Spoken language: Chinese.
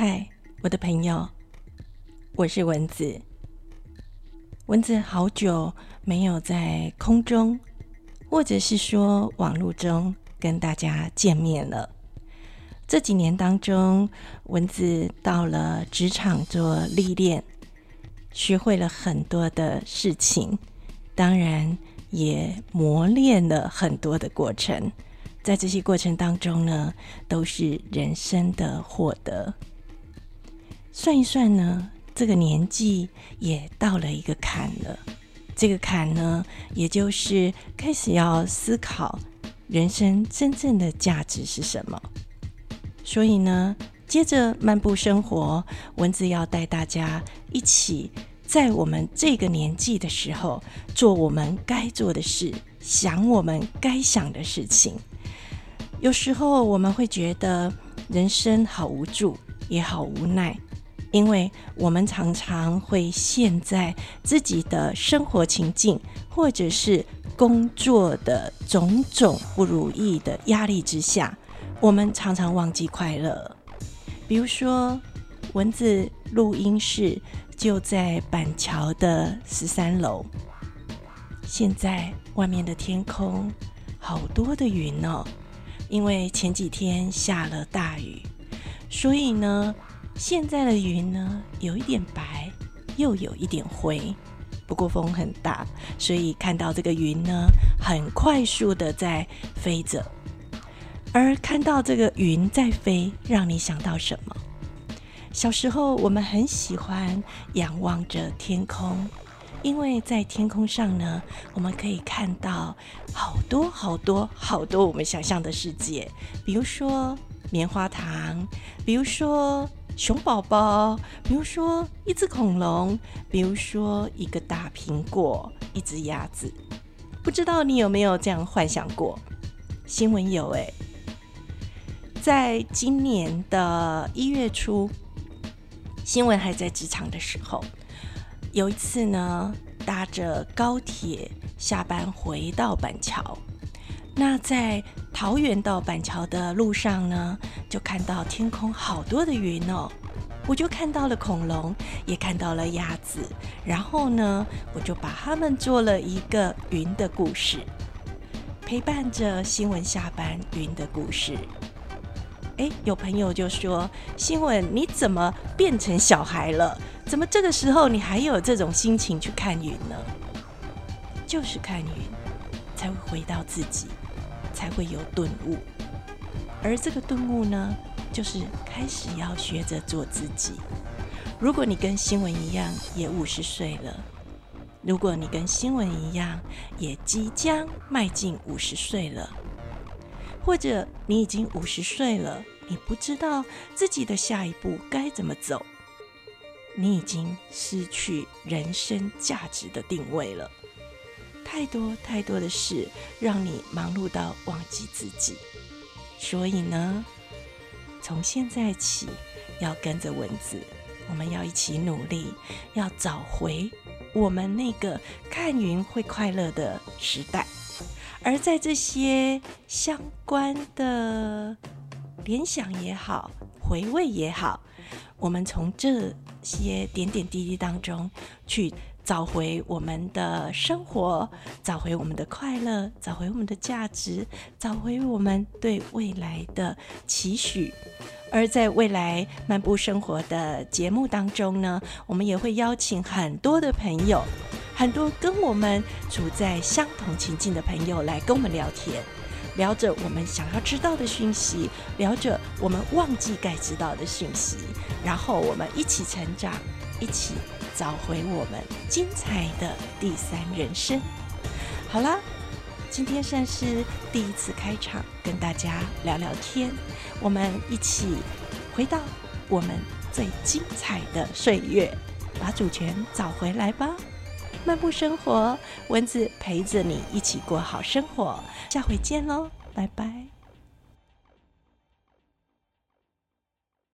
嗨，我的朋友，我是蚊子。蚊子好久没有在空中，或者是说网络中跟大家见面了。这几年当中，蚊子到了职场做历练，学会了很多的事情，当然也磨练了很多的过程。在这些过程当中呢，都是人生的获得。算一算呢，这个年纪也到了一个坎了。这个坎呢，也就是开始要思考人生真正的价值是什么。所以呢，接着漫步生活，文字要带大家一起在我们这个年纪的时候，做我们该做的事，想我们该想的事情。有时候我们会觉得人生好无助，也好无奈。因为我们常常会陷在自己的生活情境，或者是工作的种种不如意的压力之下，我们常常忘记快乐。比如说，蚊子录音室就在板桥的十三楼，现在外面的天空好多的云哦，因为前几天下了大雨，所以呢。现在的云呢，有一点白，又有一点灰。不过风很大，所以看到这个云呢，很快速的在飞着。而看到这个云在飞，让你想到什么？小时候我们很喜欢仰望着天空，因为在天空上呢，我们可以看到好多好多好多我们想象的世界，比如说棉花糖，比如说。熊宝宝，比如说一只恐龙，比如说一个大苹果，一只鸭子，不知道你有没有这样幻想过？新闻有哎，在今年的一月初，新闻还在职场的时候，有一次呢，搭着高铁下班回到板桥。那在桃园到板桥的路上呢，就看到天空好多的云哦，我就看到了恐龙，也看到了鸭子，然后呢，我就把它们做了一个云的故事，陪伴着新闻下班云的故事。诶，有朋友就说：“新闻，你怎么变成小孩了？怎么这个时候你还有这种心情去看云呢？”就是看云，才会回到自己。才会有顿悟，而这个顿悟呢，就是开始要学着做自己。如果你跟新闻一样也五十岁了，如果你跟新闻一样也即将迈进五十岁了，或者你已经五十岁了，你不知道自己的下一步该怎么走，你已经失去人生价值的定位了。太多太多的事让你忙碌到忘记自己，所以呢，从现在起要跟着文字，我们要一起努力，要找回我们那个看云会快乐的时代。而在这些相关的联想也好，回味也好，我们从这些点点滴滴当中去。找回我们的生活，找回我们的快乐，找回我们的价值，找回我们对未来的期许。而在未来漫步生活的节目当中呢，我们也会邀请很多的朋友，很多跟我们处在相同情境的朋友来跟我们聊天，聊着我们想要知道的讯息，聊着我们忘记该知道的讯息，然后我们一起成长，一起。找回我们精彩的第三人生。好了，今天算是第一次开场，跟大家聊聊天。我们一起回到我们最精彩的岁月，把主权找回来吧。漫步生活，蚊子陪着你一起过好生活。下回见喽，拜拜。